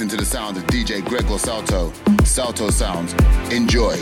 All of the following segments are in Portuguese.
into the sound of DJ Gregor Salto. Salto Sounds. Enjoy.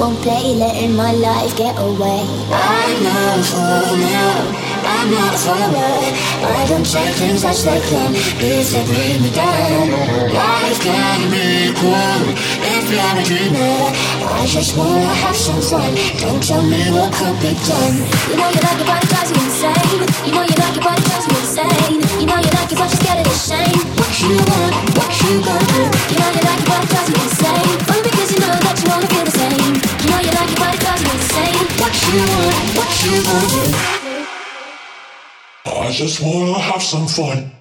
Won't play, letting my life get away. I know for now. I'm not forward. I don't take things as they come if they bring me down. Life can be cruel if you're a dreamer. I just wanna have some fun. Don't tell me what could be done. You know you like but it drives you insane. You know you like but it drives you insane. You know you like but you're scared of the shame. What you want, what you gonna just wanna have some fun.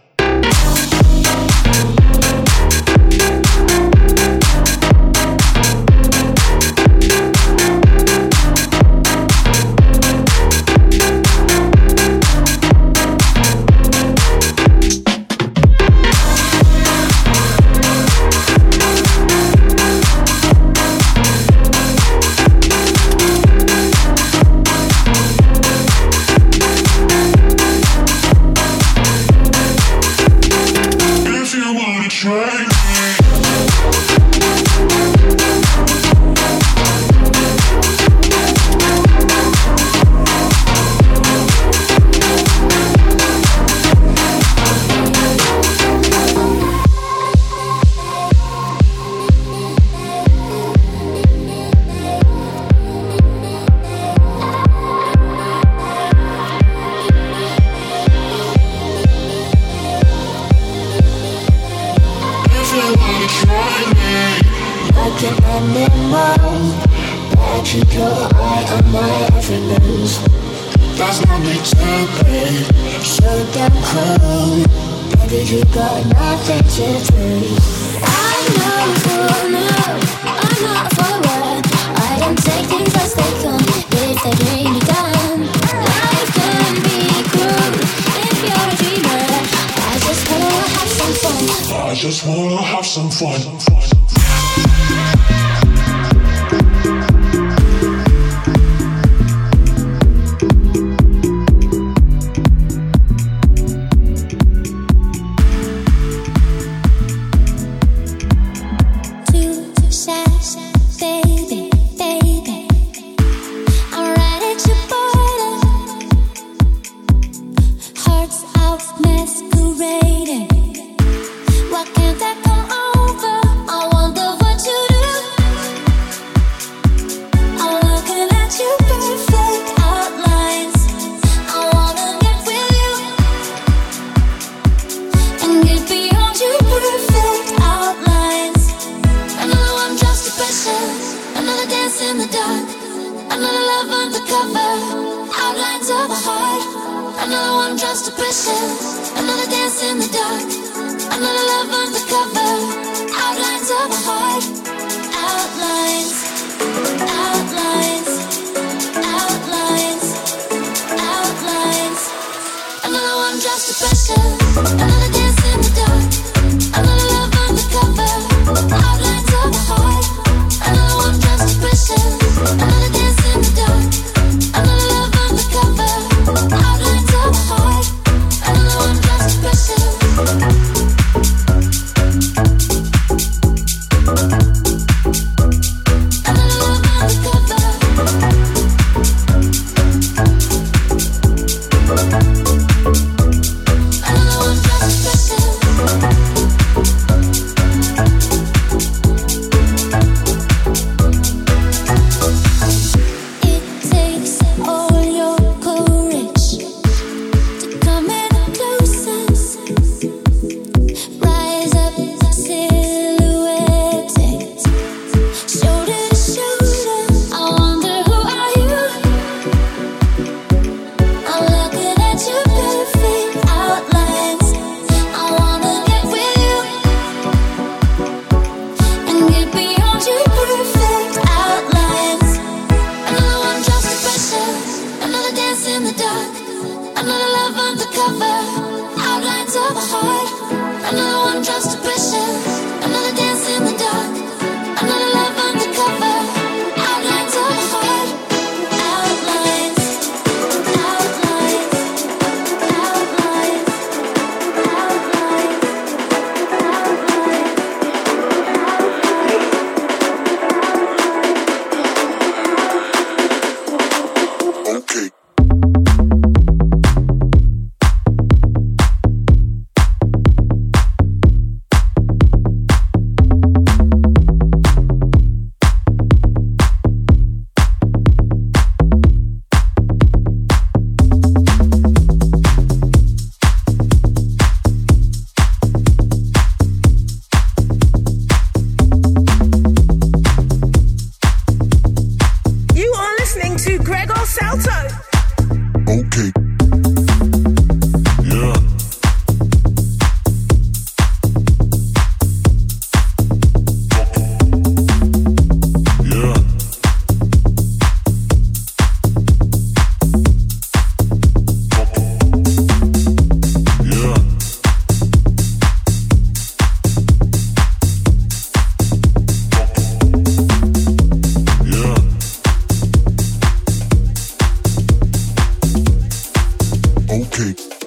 Okay.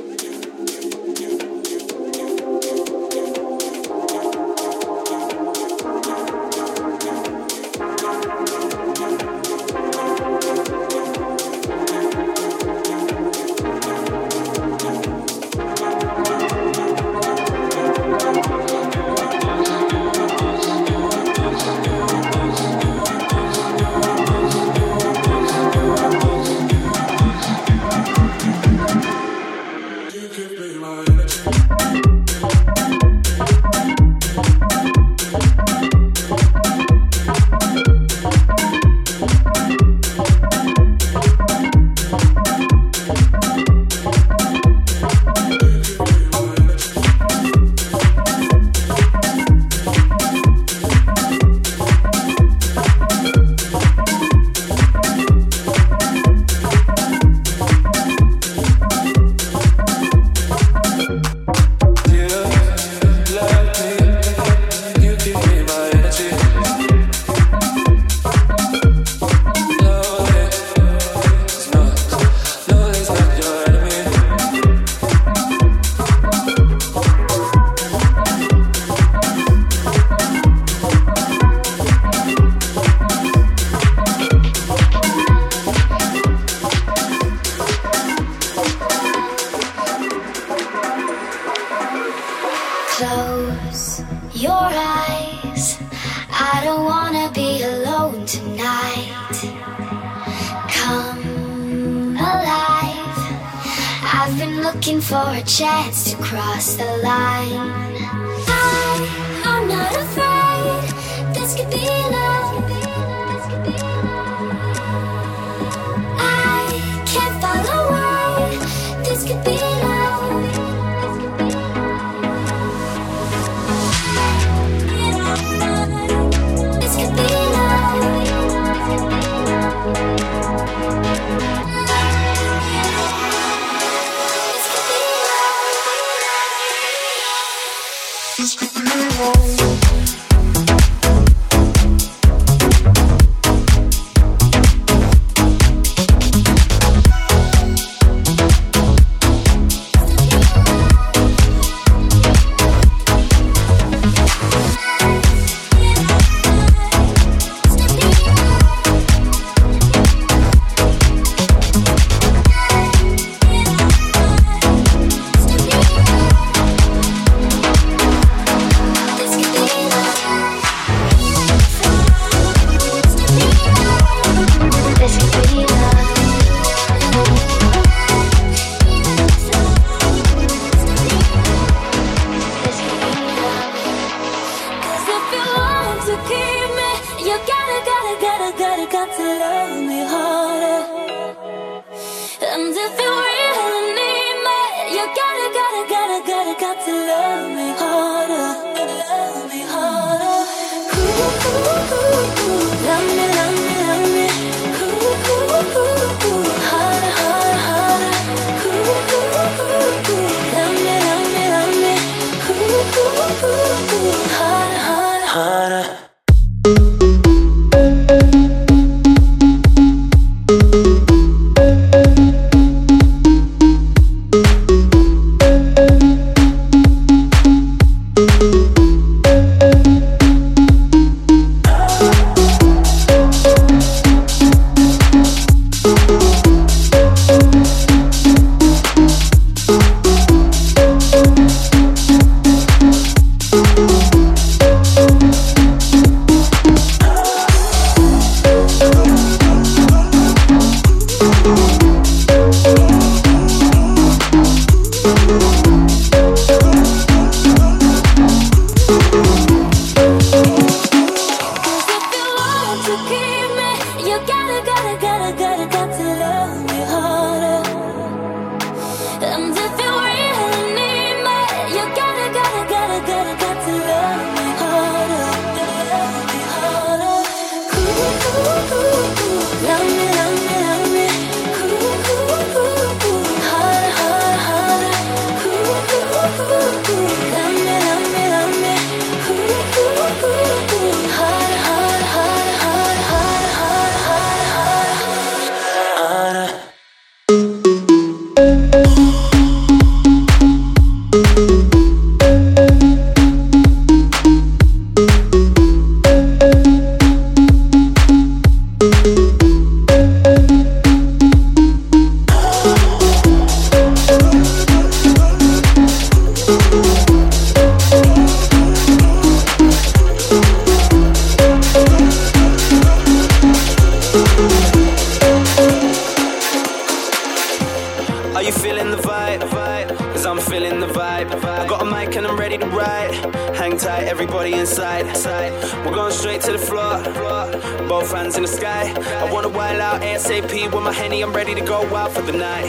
ASAP with my henny, I'm ready to go out for the night.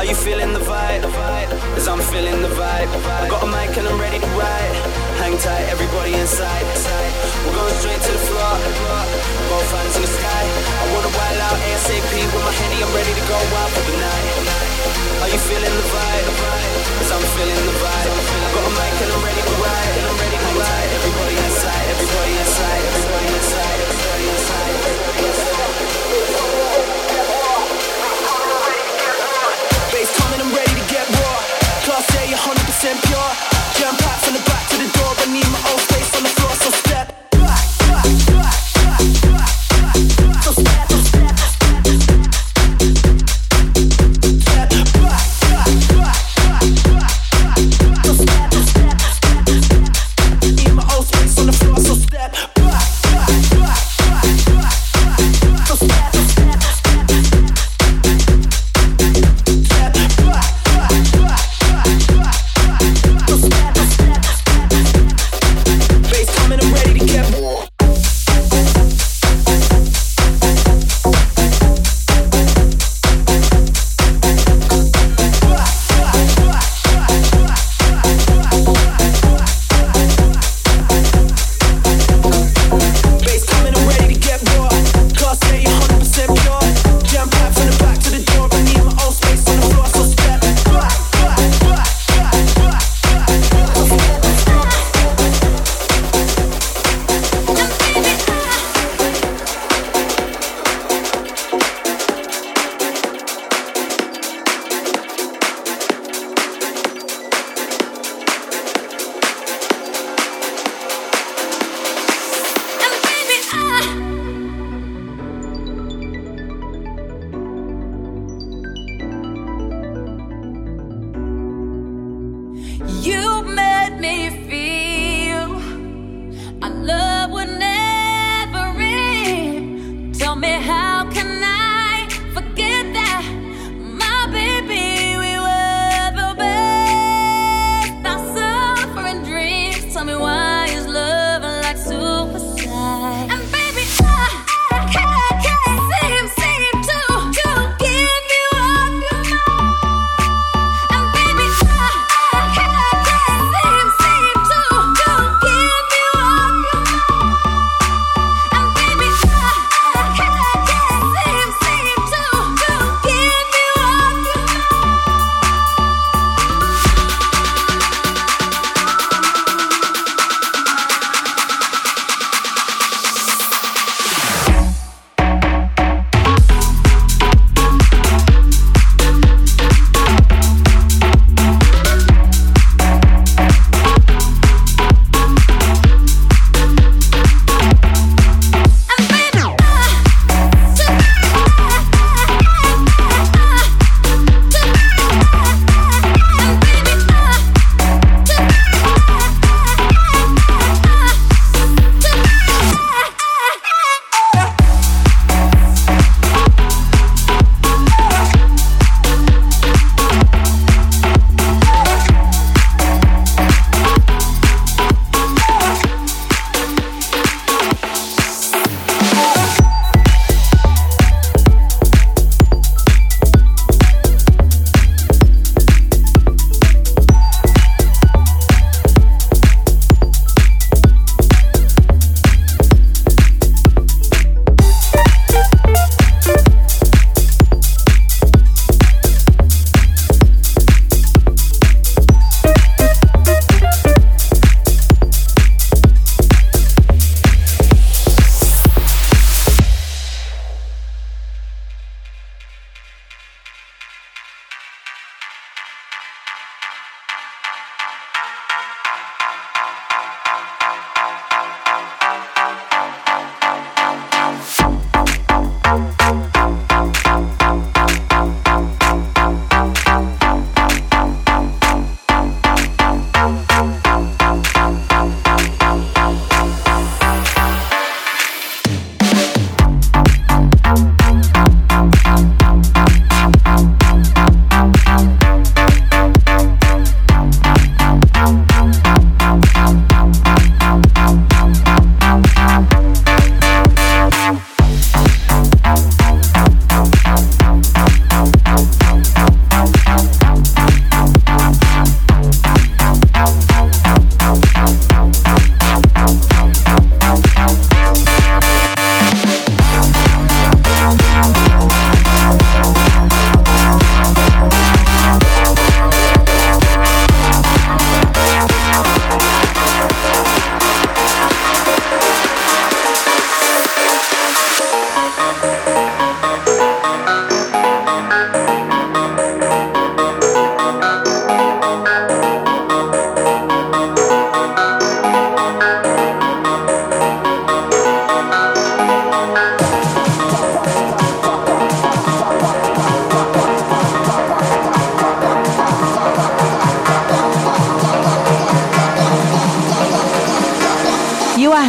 Are you feeling the vibe? Cause I'm feeling the vibe. I got a mic and I'm ready to ride. Hang tight, everybody inside. We're going straight to the floor. Both hands in the sky. I wanna wild out ASAP with my henny, I'm ready to go out for the night. Are you feeling the vibe? Cause I'm feeling the vibe. I got a mic and I'm ready to ride. To ride. Everybody inside, everybody inside, everybody and pure.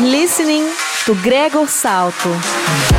Listening to Gregor Salto.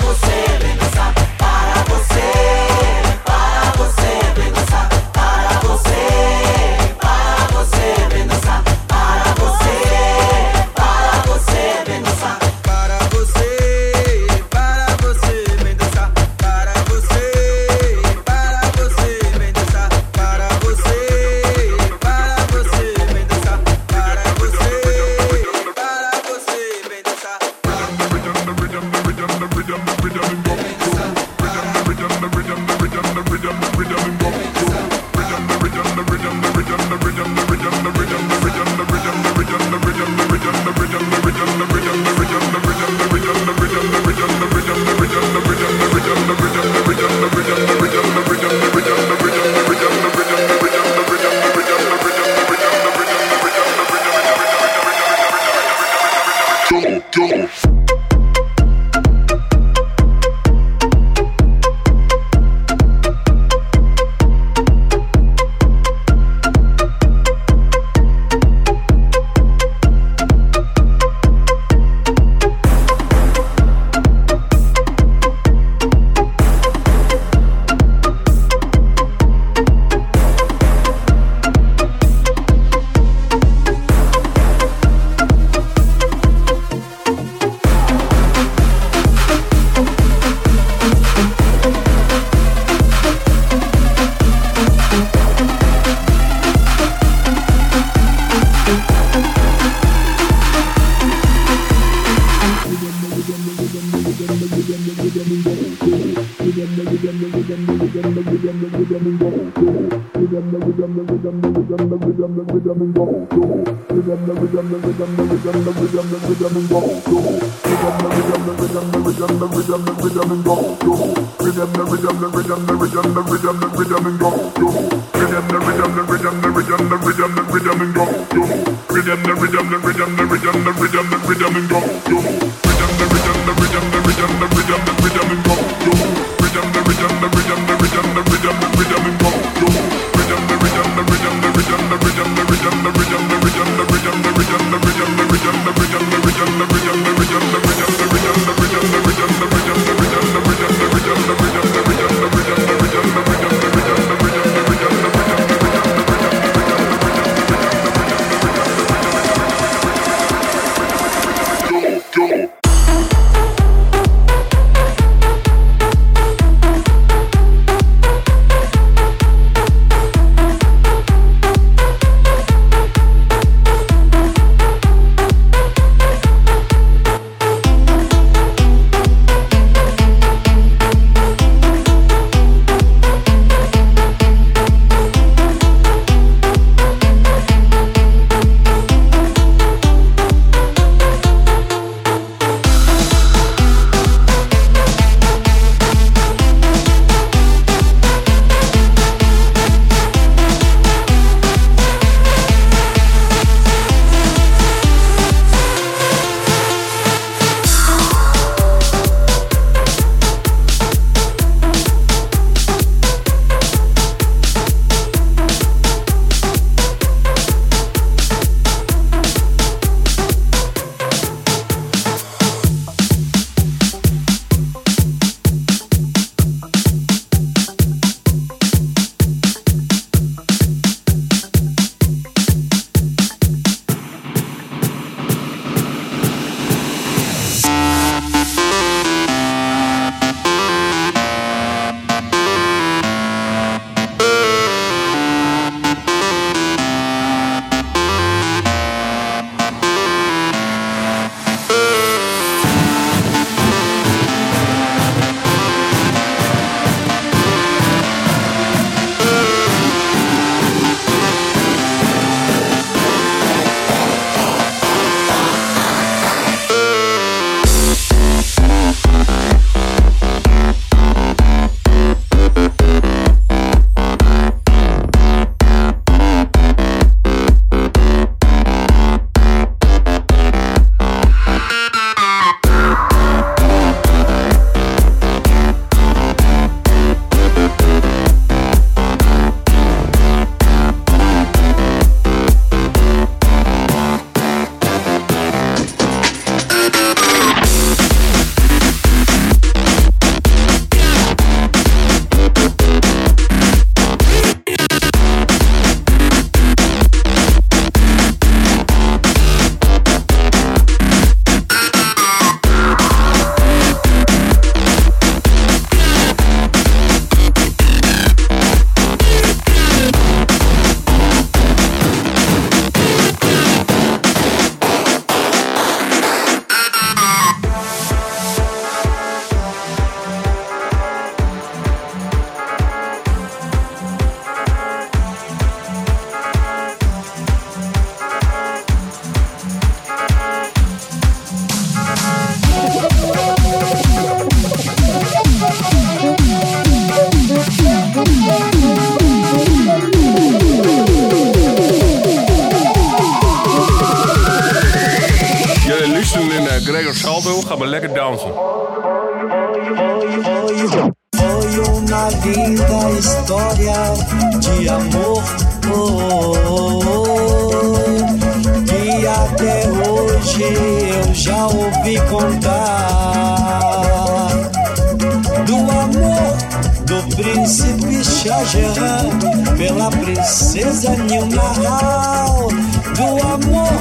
para você, vem dançar. Para você, and go, yo. Rhythm, the rhythm, the rhythm, the rhythm, the rhythm, the rhythm and go, yo. Rhythm, the rhythm, the rhythm, the rhythm, the rhythm, the rhythm and go, yo. Rhythm, the rhythm, the rhythm, the rhythm, the rhythm, the rhythm and go, yo. Rhythm, the rhythm, the rhythm, the rhythm, the rhythm, the rhythm and go. bal wil, gaan we lekker dansen. Olho na vida história de amor que até hoje eu já ouvi contar do amor do príncipe Shah pela princesa Nil Mahal do amor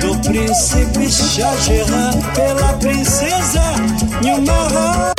do príncipe Shahjahan pela princesa Nilmahal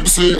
tipsy,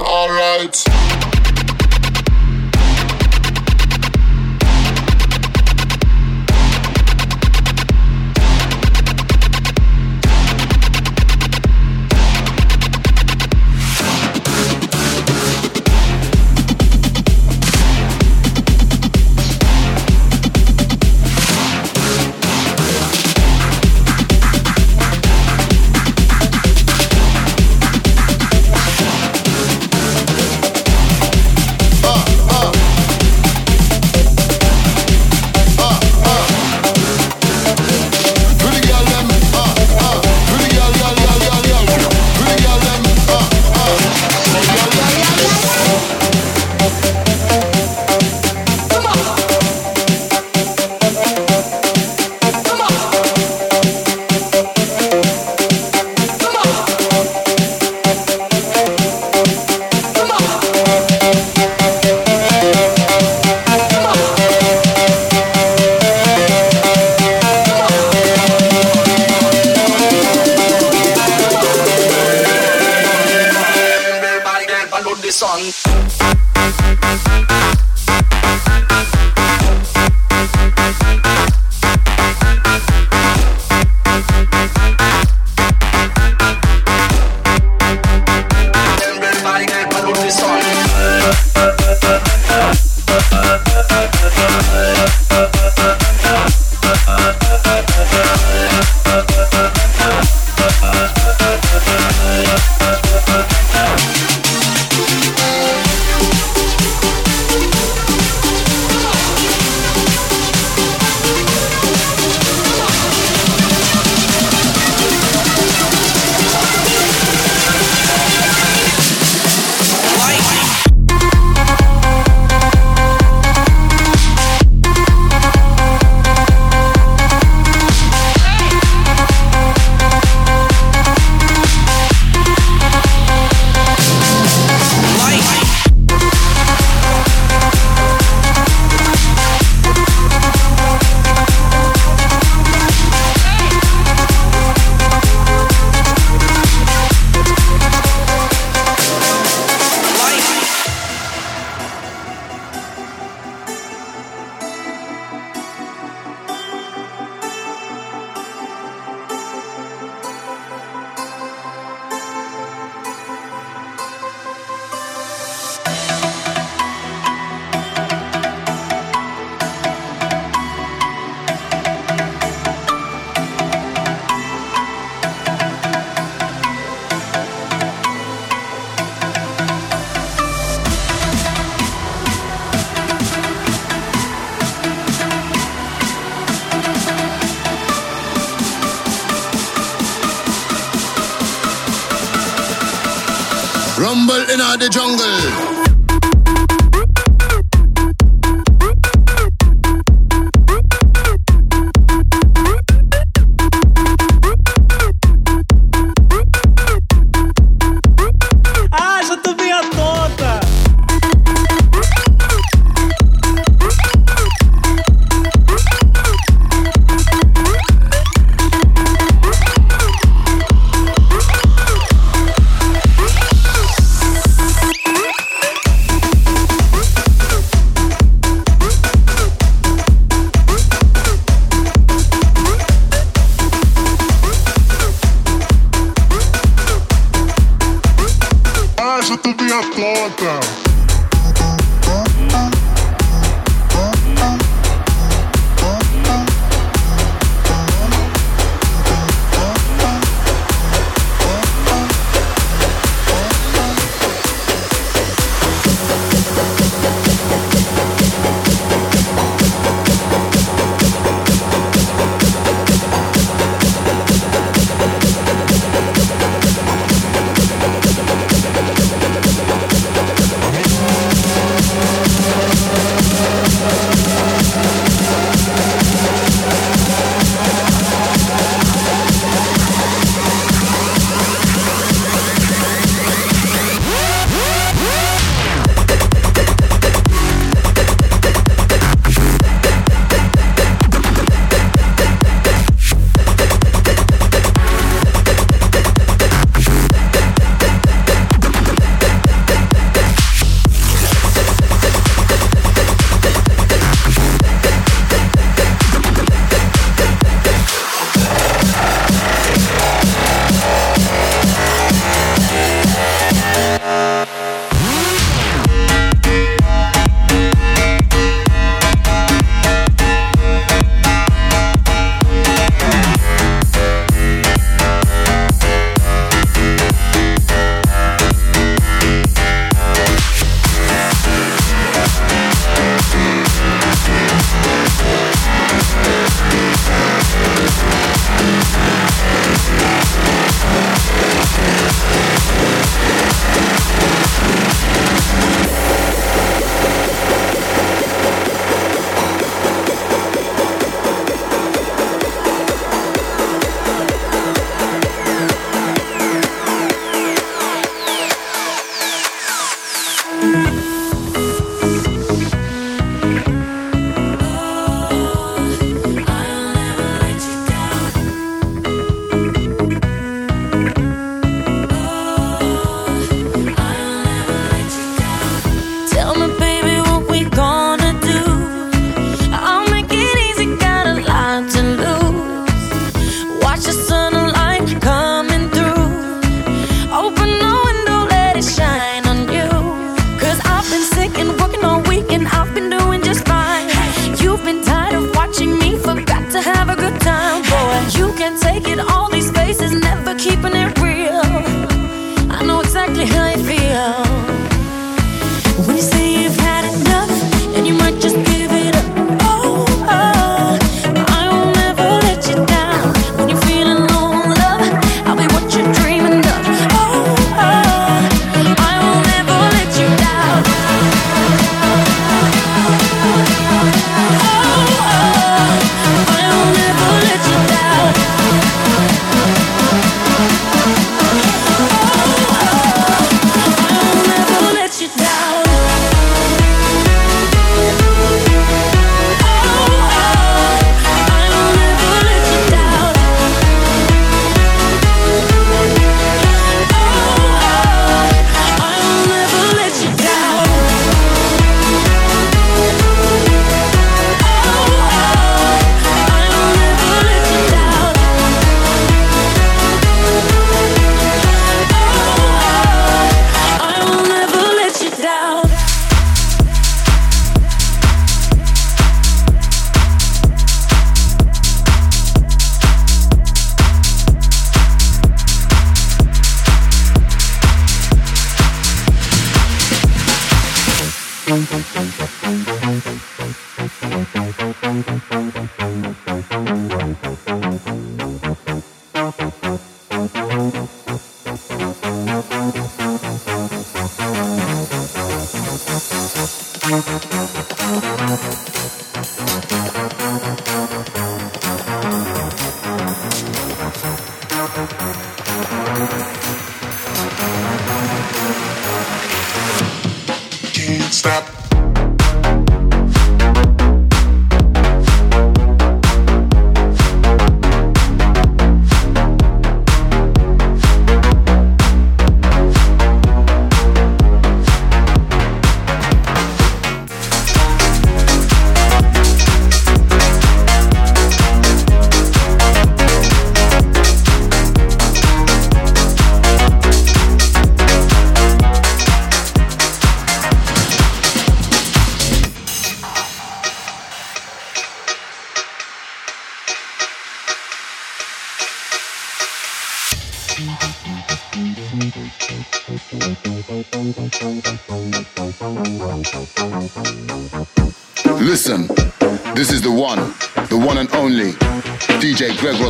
Rumble in the jungle.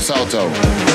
The